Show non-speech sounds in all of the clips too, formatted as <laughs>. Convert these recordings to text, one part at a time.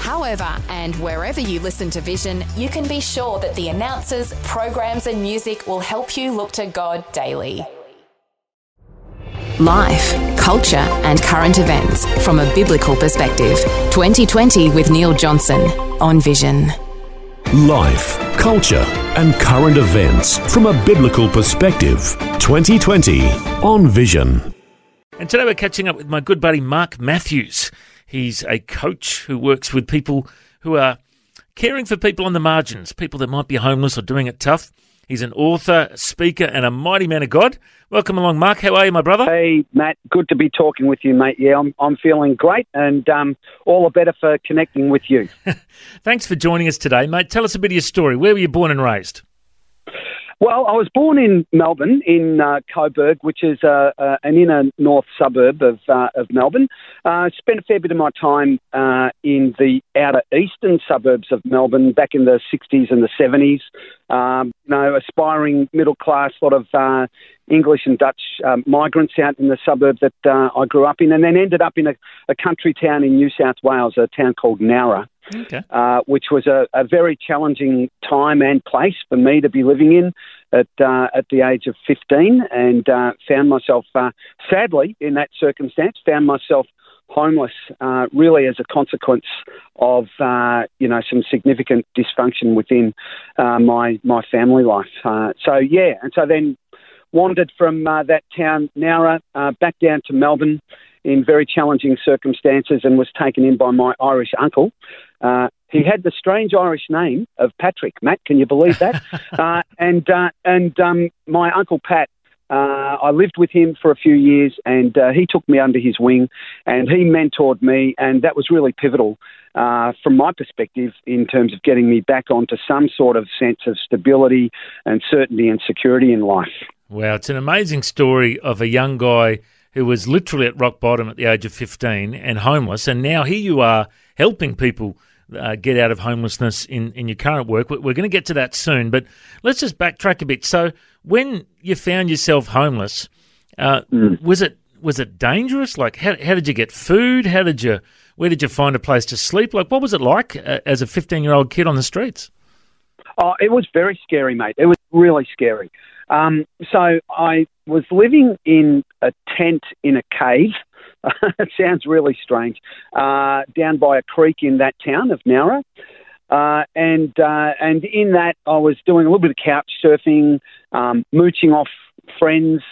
However, and wherever you listen to Vision, you can be sure that the announcers, programs, and music will help you look to God daily. Life, culture, and current events from a biblical perspective. 2020 with Neil Johnson on Vision. Life, culture, and current events from a biblical perspective. 2020 on Vision. And today we're catching up with my good buddy Mark Matthews. He's a coach who works with people who are caring for people on the margins, people that might be homeless or doing it tough. He's an author, speaker, and a mighty man of God. Welcome along, Mark. How are you, my brother? Hey, Matt. Good to be talking with you, mate. Yeah, I'm, I'm feeling great and um, all the better for connecting with you. <laughs> Thanks for joining us today, mate. Tell us a bit of your story. Where were you born and raised? Well, I was born in Melbourne, in uh, Coburg, which is uh, uh, an inner north suburb of uh, of Melbourne. Spent a fair bit of my time in the outer eastern suburbs of Melbourne back in the 60s and the 70s. Um, you know, aspiring middle class, a lot of English and Dutch um, migrants out in the suburb that I grew up in, and then ended up in a, a country town in New South Wales, a town called Nowra. Okay. Uh, which was a, a, very challenging time and place for me to be living in at uh, at the age of 15, and uh, found myself, uh, sadly, in that circumstance, found myself homeless, uh, really as a consequence of uh, you know some significant dysfunction within my my family life. so yeah, and so then wandered from that town Nowra back down to Melbourne in very challenging circumstances and was taken in by my Irish uncle. Uh, he had the strange Irish name of Patrick. Matt, can you believe that? <laughs> uh, and uh, and um, my uncle Pat. Uh, I lived with him for a few years, and uh, he took me under his wing, and he mentored me, and that was really pivotal uh, from my perspective in terms of getting me back onto some sort of sense of stability and certainty and security in life. Wow, it's an amazing story of a young guy who was literally at rock bottom at the age of 15 and homeless, and now here you are helping people uh, get out of homelessness in, in your current work. We're going to get to that soon, but let's just backtrack a bit. So, when you found yourself homeless, uh, mm. was it was it dangerous? Like, how, how did you get food? How did you where did you find a place to sleep? Like, what was it like uh, as a fifteen year old kid on the streets? Oh, it was very scary, mate. It was really scary. Um, so I was living in a tent in a cave <laughs> it sounds really strange. Uh, down by a creek in that town of Nowra. Uh, and uh, and in that, I was doing a little bit of couch surfing, um, mooching off friends,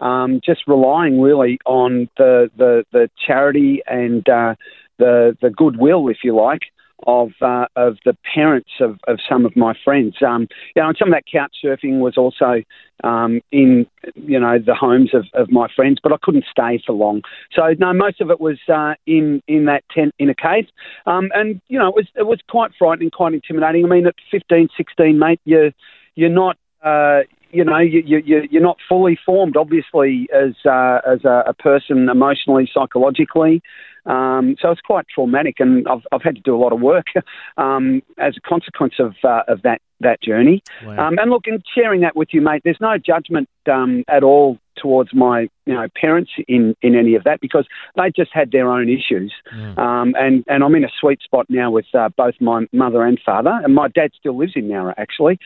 um, just relying really on the the, the charity and uh, the the goodwill, if you like, of uh, of the parents of, of some of my friends. Um, you know, and some of that couch surfing was also um, in you know the homes of, of my friends, but I couldn't stay for long. So no, most of it was uh, in in that tent in a cave, um, and you know it was it was quite frightening, quite intimidating. I mean, at 15, 16, mate, you're you're not. Uh, you know, you, you, you're not fully formed, obviously, as uh, as a, a person emotionally, psychologically. Um, so it's quite traumatic, and I've, I've had to do a lot of work <laughs> um, as a consequence of uh, of that that journey. Wow. Um, and look, in sharing that with you, mate, there's no judgment um, at all towards my you know parents in, in any of that because they just had their own issues. Mm. Um, and and I'm in a sweet spot now with uh, both my mother and father, and my dad still lives in Nowra actually.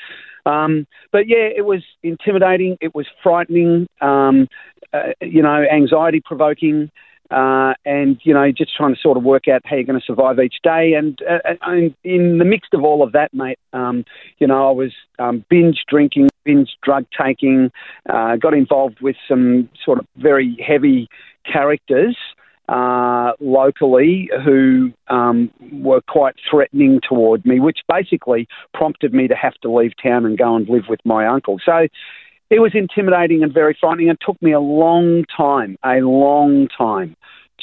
Um, but yeah, it was intimidating. It was frightening. Um, uh, you know, anxiety provoking. Uh, and you know, just trying to sort of work out how you're going to survive each day. And, uh, and in the midst of all of that, mate, um, you know, I was um, binge drinking, binge drug taking, uh, got involved with some sort of very heavy characters. Uh, locally, who um, were quite threatening toward me, which basically prompted me to have to leave town and go and live with my uncle. So, it was intimidating and very frightening. It took me a long time, a long time,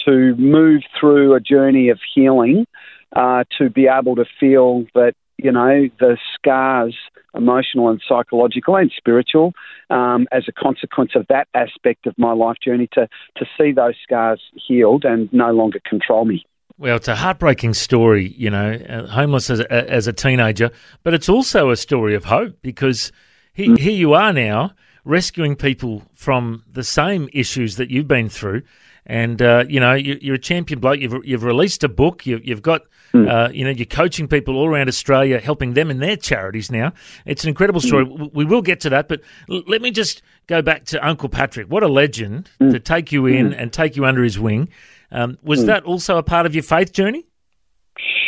to move through a journey of healing, uh, to be able to feel that you know, the scars, emotional and psychological and spiritual, um, as a consequence of that aspect of my life journey, to, to see those scars healed and no longer control me. Well, it's a heartbreaking story, you know, uh, homeless as a, as a teenager, but it's also a story of hope because he, mm. here you are now rescuing people from the same issues that you've been through. And, uh, you know, you, are a champion bloke. You've, you've released a book. You've, you've got, mm. uh, you know, you're coaching people all around Australia, helping them in their charities now. It's an incredible story. Mm. We will get to that. But l- let me just go back to Uncle Patrick. What a legend mm. to take you in and take you under his wing. Um, was that also a part of your faith journey?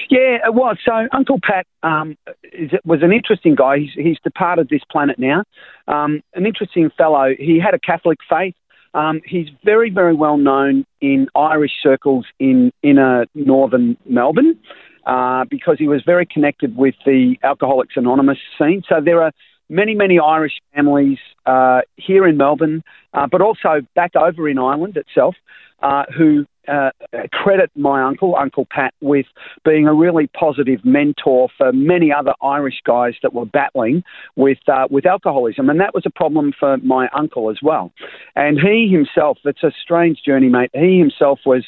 Yeah, it was. So Uncle Pat um, is, was an interesting guy. He's, he's departed this planet now. Um, an interesting fellow. He had a Catholic faith. Um, he's very, very well known in Irish circles in inner northern Melbourne uh, because he was very connected with the Alcoholics Anonymous scene. So there are many, many Irish families uh, here in Melbourne, uh, but also back over in Ireland itself, uh, who uh, credit my uncle, Uncle Pat, with being a really positive mentor for many other Irish guys that were battling with uh, with alcoholism, and that was a problem for my uncle as well. And he himself, it's a strange journey, mate. He himself was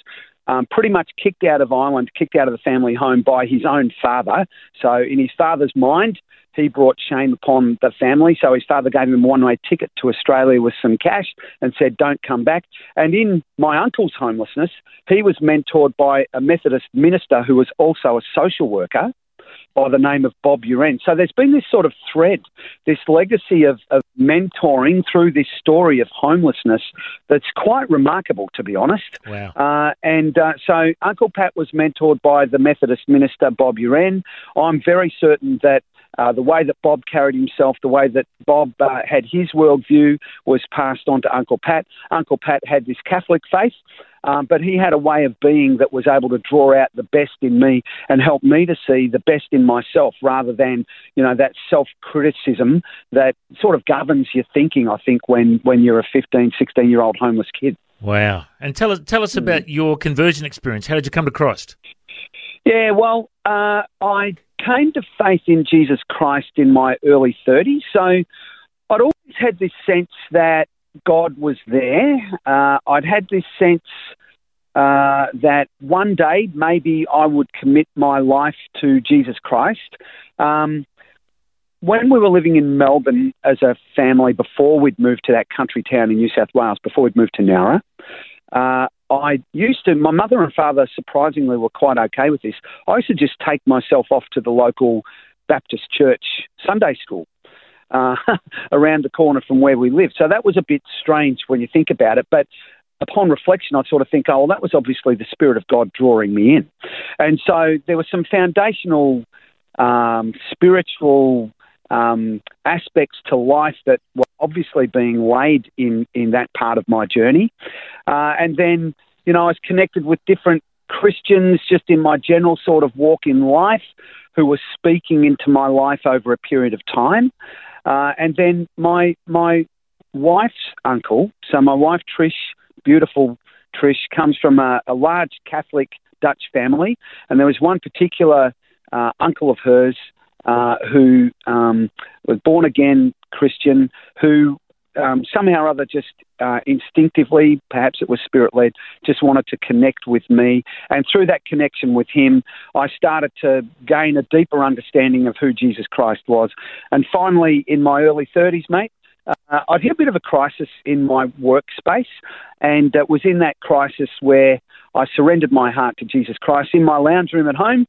um, pretty much kicked out of Ireland, kicked out of the family home by his own father. So, in his father's mind, he brought shame upon the family. So his father gave him a one way ticket to Australia with some cash and said, Don't come back. And in my uncle's homelessness, he was mentored by a Methodist minister who was also a social worker by the name of Bob Uren. So there's been this sort of thread, this legacy of, of mentoring through this story of homelessness that's quite remarkable, to be honest. Wow. Uh, and uh, so Uncle Pat was mentored by the Methodist minister, Bob Uren. I'm very certain that uh, the way that Bob carried himself, the way that Bob uh, had his worldview was passed on to Uncle Pat. Uncle Pat had this Catholic faith, um, but he had a way of being that was able to draw out the best in me and help me to see the best in myself rather than, you know, that self criticism that sort of governs your thinking, I think, when, when you're a 15, 16 year old homeless kid. Wow. And tell us, tell us about your conversion experience. How did you come to Christ? Yeah, well, uh, I came to faith in Jesus Christ in my early 30s. So I'd always had this sense that God was there. Uh, I'd had this sense uh, that one day maybe I would commit my life to Jesus Christ. Um, when we were living in Melbourne as a family before we'd moved to that country town in New South Wales, before we'd moved to Nowra, uh, I used to, my mother and father surprisingly were quite okay with this. I used to just take myself off to the local Baptist church Sunday school uh, <laughs> around the corner from where we lived. So that was a bit strange when you think about it. But upon reflection, I sort of think, oh, well, that was obviously the Spirit of God drawing me in. And so there were some foundational um, spiritual um, aspects to life that were obviously being laid in, in that part of my journey. Uh, and then, you know, I was connected with different Christians just in my general sort of walk in life who were speaking into my life over a period of time. Uh, and then my, my wife's uncle, so my wife Trish, beautiful Trish, comes from a, a large Catholic Dutch family. And there was one particular uh, uncle of hers uh, who um, was born again Christian, who um, somehow or other just uh, instinctively, perhaps it was spirit led, just wanted to connect with me. And through that connection with him, I started to gain a deeper understanding of who Jesus Christ was. And finally, in my early 30s, mate, uh, I'd hit a bit of a crisis in my workspace, and it was in that crisis where I surrendered my heart to Jesus Christ in my lounge room at home.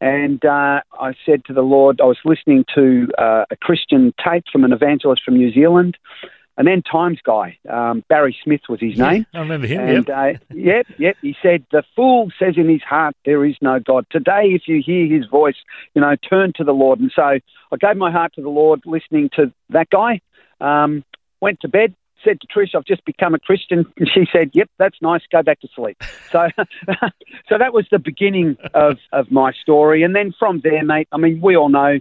And uh, I said to the Lord, I was listening to uh, a Christian tape from an evangelist from New Zealand, an end times guy. Um, Barry Smith was his name. I remember him. And, yep. Uh, <laughs> yep, yep. He said, "The fool says in his heart there is no God." Today, if you hear his voice, you know, turn to the Lord. And so I gave my heart to the Lord, listening to that guy. Um, went to bed, said to Trish, I've just become a Christian. <laughs> And she said, Yep, that's nice. Go back to sleep. <laughs> So, so that was the beginning of, of my story. And then from there, mate, I mean, we all know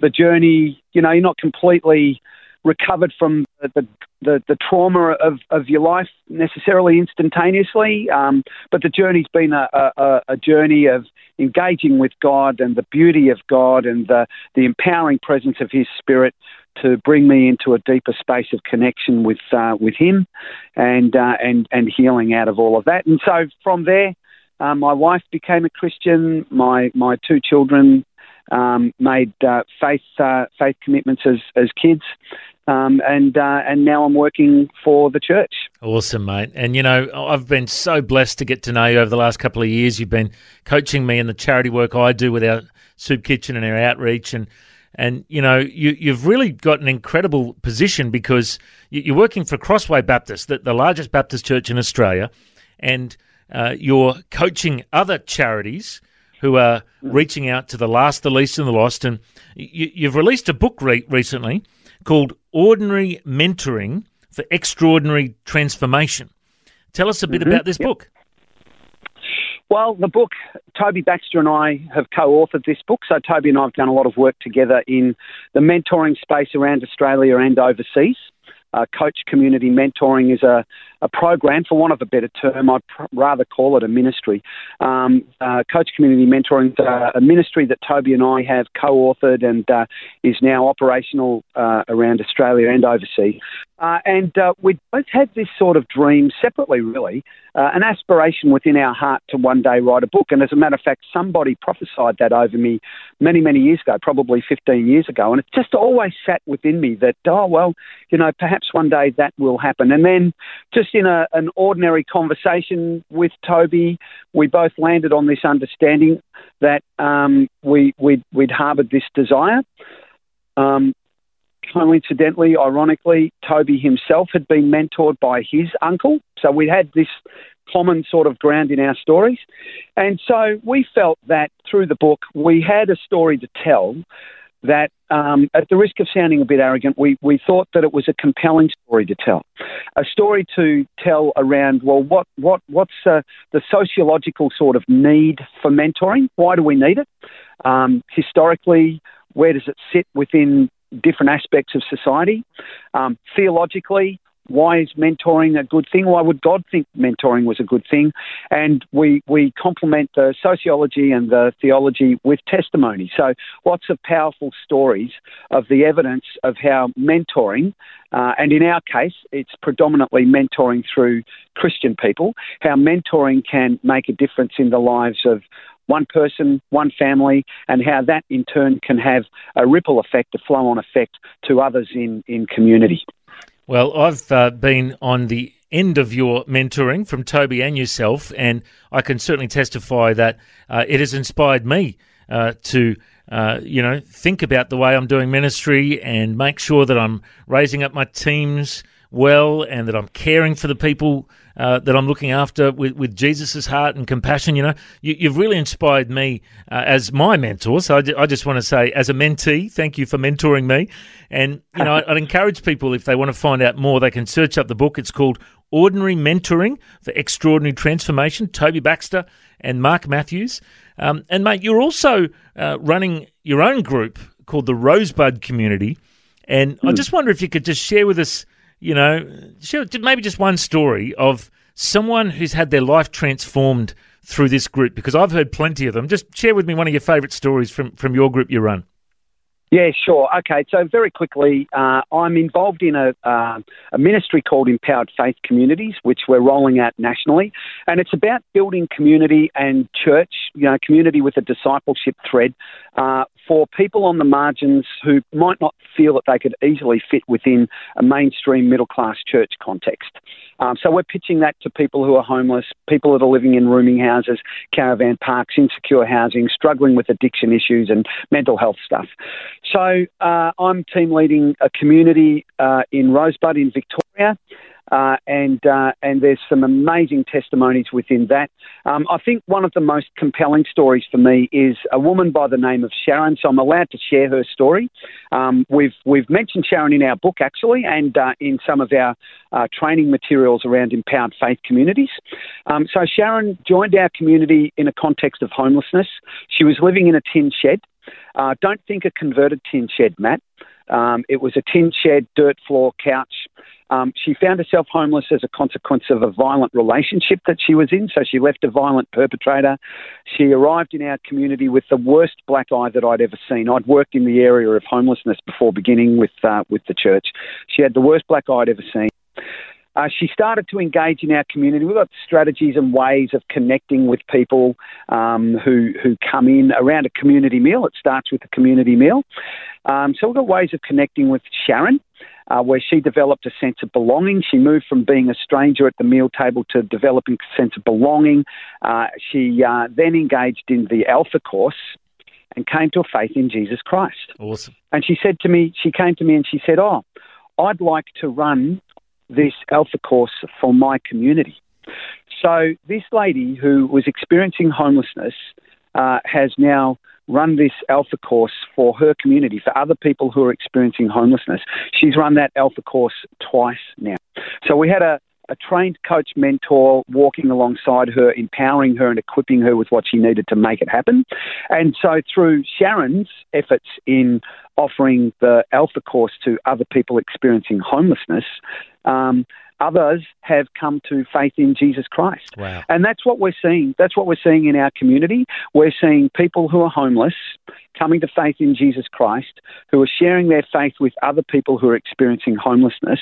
the journey, you know, you're not completely recovered from the, the, the trauma of, of your life necessarily instantaneously, um, but the journey's been a, a, a, journey of engaging with God and the beauty of God and the, the empowering presence of His Spirit to bring me into a deeper space of connection with uh, with Him and uh, and and healing out of all of that. And so from there, uh, my wife became a Christian. My my two children um, made uh, faith uh, faith commitments as as kids, um, and uh, and now I'm working for the church. Awesome, mate. And you know, I've been so blessed to get to know you over the last couple of years. You've been coaching me in the charity work I do with our soup kitchen and our outreach, and and you know, you you've really got an incredible position because you're working for Crossway Baptist, the, the largest Baptist church in Australia, and uh, you're coaching other charities who are reaching out to the last, the least, and the lost. And you, have released a book re- recently called Ordinary Mentoring for Extraordinary Transformation. Tell us a bit mm-hmm. about this yep. book. Well, the book, Toby Baxter and I have co authored this book. So, Toby and I have done a lot of work together in the mentoring space around Australia and overseas. Uh, coach community mentoring is a, a program, for want of a better term, I'd pr- rather call it a ministry. Um, uh, coach community mentoring is a, a, ministry that Toby and I have co authored and uh, is now operational uh, around Australia and overseas. Uh, and uh, we both had this sort of dream separately, really, uh, an aspiration within our heart to one day write a book. And as a matter of fact, somebody prophesied that over me many, many years ago, probably 15 years ago. And it just always sat within me that, oh, well, you know, perhaps one day that will happen. And then just in a, an ordinary conversation with Toby, we both landed on this understanding that um, we, we'd, we'd harboured this desire. Um, coincidentally, ironically, Toby himself had been mentored by his uncle. So we had this common sort of ground in our stories. And so we felt that through the book, we had a story to tell that, um, at the risk of sounding a bit arrogant, we, we thought that it was a compelling story to tell. A story to tell around, well, what, what, what's uh, the sociological sort of need for mentoring? Why do we need it? Um, historically, where does it sit within different aspects of society. Um, theologically, why is mentoring a good thing? Why would God think mentoring was a good thing? And we, we complement the sociology and the theology with testimony. So, lots of powerful stories of the evidence of how mentoring, uh, and in our case, it's predominantly mentoring through Christian people, how mentoring can make a difference in the lives of one person, one family, and how that in turn can have a ripple effect, a flow on effect to others in, in community. Well, I've uh, been on the end of your mentoring from Toby and yourself, and I can certainly testify that uh, it has inspired me uh, to. Uh, you know, think about the way I'm doing ministry and make sure that I'm raising up my teams well and that I'm caring for the people uh, that I'm looking after with, with Jesus' heart and compassion. You know, you, have really inspired me uh, as my mentor. So I, just want to say, as a mentee, thank you for mentoring me. And, you know, I'd encourage people, if they want to find out more, they can search up the book. It's called Ordinary Mentoring for Extraordinary Transformation, Toby Baxter and Mark Matthews. Um, and, mate, you're also uh, running your own group called the Rosebud Community. And I hmm. just wonder if you could just share with us you know, maybe just one story of someone who's had their life transformed through this group because I've heard plenty of them. Just share with me one of your favourite stories from, from your group you run. Yeah, sure. Okay, so very quickly, uh, I'm involved in a, uh, a ministry called Empowered Faith Communities, which we're rolling out nationally, and it's about building community and church, you know, community with a discipleship thread uh, for people on the margins who might not feel that they could easily fit within a mainstream middle class church context. Um, so we're pitching that to people who are homeless, people that are living in rooming houses, caravan parks, insecure housing, struggling with addiction issues and mental health stuff. So uh, I'm team leading a community uh, in Rosebud in Victoria. Uh, and uh, and there's some amazing testimonies within that. Um, I think one of the most compelling stories for me is a woman by the name of Sharon. So I'm allowed to share her story. Um, we've we've mentioned Sharon in our book actually, and uh, in some of our uh, training materials around empowered faith communities. Um, so Sharon joined our community in a context of homelessness. She was living in a tin shed. Uh, don't think a converted tin shed, Matt Um, it was a tin shed, dirt floor couch. Um, she found herself homeless as a consequence of a violent relationship that she was in. So she left a violent perpetrator. She arrived in our community with the worst black eye that I'd ever seen. I'd worked in the area of homelessness before beginning with uh, with the church. She had the worst black eye I'd ever seen. Uh, she started to engage in our community. We've got strategies and ways of connecting with people um, who who come in around a community meal. It starts with a community meal. Um, so we've got ways of connecting with Sharon. Uh, where she developed a sense of belonging. She moved from being a stranger at the meal table to developing a sense of belonging. Uh, she uh, then engaged in the Alpha course and came to a faith in Jesus Christ. Awesome. And she said to me, she came to me and she said, "Oh, I'd like to run this Alpha course for my community. So this lady who was experiencing homelessness uh, has now run this Alpha course for her community, for other people who are experiencing homelessness. She's run that Alpha course twice now. So we had a, a trained coach mentor walking alongside her, empowering her and equipping her with what she needed to make it happen. And so through Sharon's efforts in offering the Alpha course to other people experiencing homelessness, um, others have come to faith in Jesus Christ. Wow. And that's what we're seeing. That's what we're seeing in our community. We're seeing people who are homeless coming to faith in Jesus Christ, who are sharing their faith with other people who are experiencing homelessness,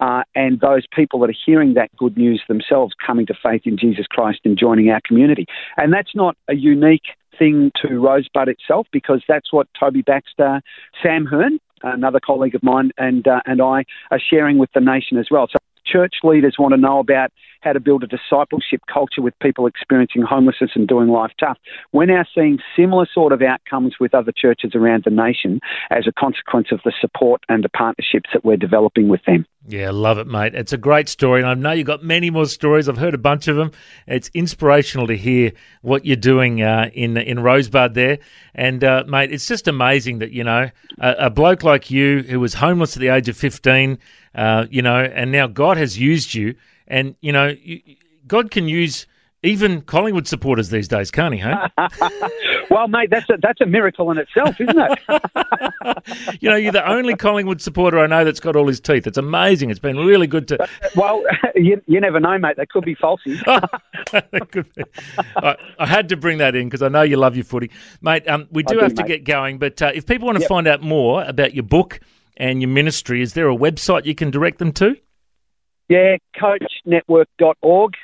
uh, and those people that are hearing that good news themselves coming to faith in Jesus Christ and joining our community. And that's not a unique thing to Rosebud itself because that's what Toby Baxter, Sam Hearn, another colleague of mine, and uh, and I are sharing with the nation as well. So church leaders want to know about how to build a discipleship culture with people experiencing homelessness and doing life tough. We're now seeing similar sort of outcomes with other churches around the nation as a consequence of the support and the partnerships that we're developing with them. Yeah, love it, mate. It's a great story, and I know you've got many more stories. I've heard a bunch of them. It's inspirational to hear what you're doing uh, in in Rosebud there, and uh, mate, it's just amazing that you know a, a, bloke like you who was homeless at the age of 15, uh, you know, and now God has used you, and you know, you, God can use even Collingwood supporters these days, can't he? Hey? <laughs> well, mate, that's a that's a miracle in itself, isn't it? <laughs> you know, you're the only Collingwood supporter I know that's got all his teeth. It's amazing. It's been really good to. <laughs> Well, you, you never know, mate. They could be falsies. be. I, I, had to bring that in because I know you love your footy, mate. Um, we do, have to get going, but uh, if people want to yep. find out more about your book and your ministry, is there a website you can direct them to? Yeah, coachnetwork.org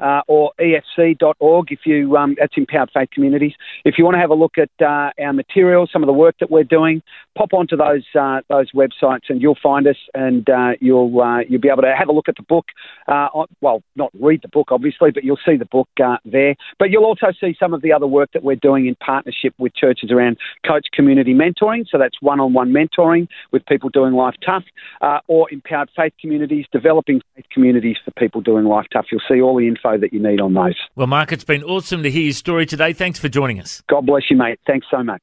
uh, or efc.org if you um, that's empowered faith communities if you want to have a look at uh, our materials some of the work that we're doing pop onto those uh, those websites and you'll find us and uh, you'll uh, you'll be able to have a look at the book uh, well not read the book obviously but you'll see the book there but you'll also see some of the other work that we're doing in partnership with churches around coach community mentoring so that's one-on-one mentoring with people doing life tough or empowered faith communities developing faith communities for people doing life tough you'll see all the info info that you need on those. Well, Mark, it's been awesome to hear your story today. Thanks for joining us. God bless you, mate. Thanks so much.